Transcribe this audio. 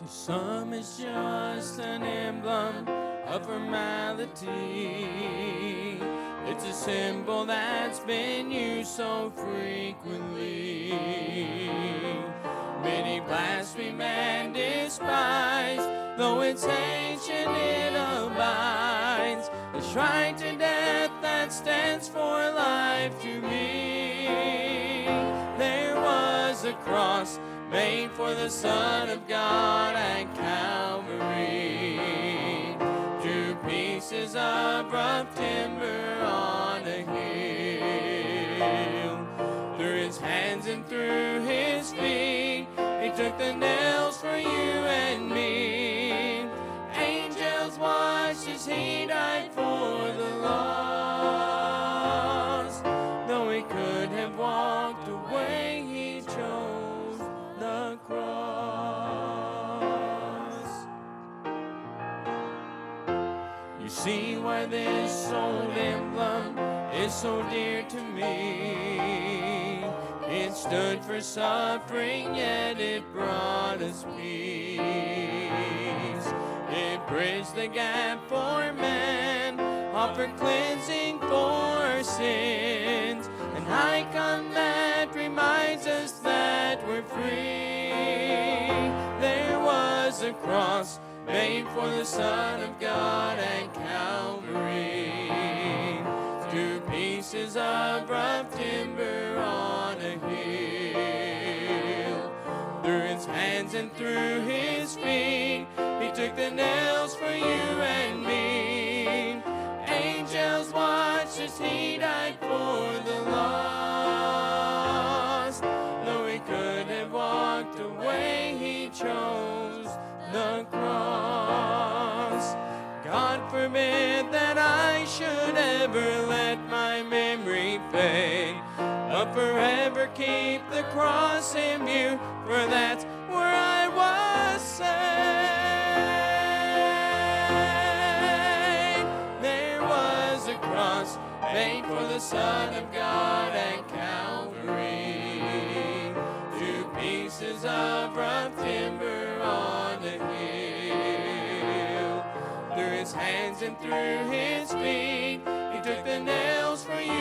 To some, it's just an emblem of formality. It's a symbol that's been used so frequently. Many blaspheme and despise, though it's ancient, it abides. A shrine to death that stands for life to me. There was a cross made for the Son of God at Calvary. Two pieces of rough timber on a hill. Through his hands and through his feet, he took the nails for you see why this old emblem is so dear to me. It stood for suffering, yet it brought us peace. It bridged the gap for man, offered cleansing for sins, an icon that reminds us that we're free. There was a cross made for the Son of God hands and through his feet, he took the nails for you and me. Angels watched as he died for the lost. Though he could have walked away, he chose the cross. God forbid that I should ever let my memory fade, but forever keep the cross in view, for that's where made for the Son of God at Calvary. Two pieces of rough timber on a hill. Through his hands and through his feet, he took the nails for you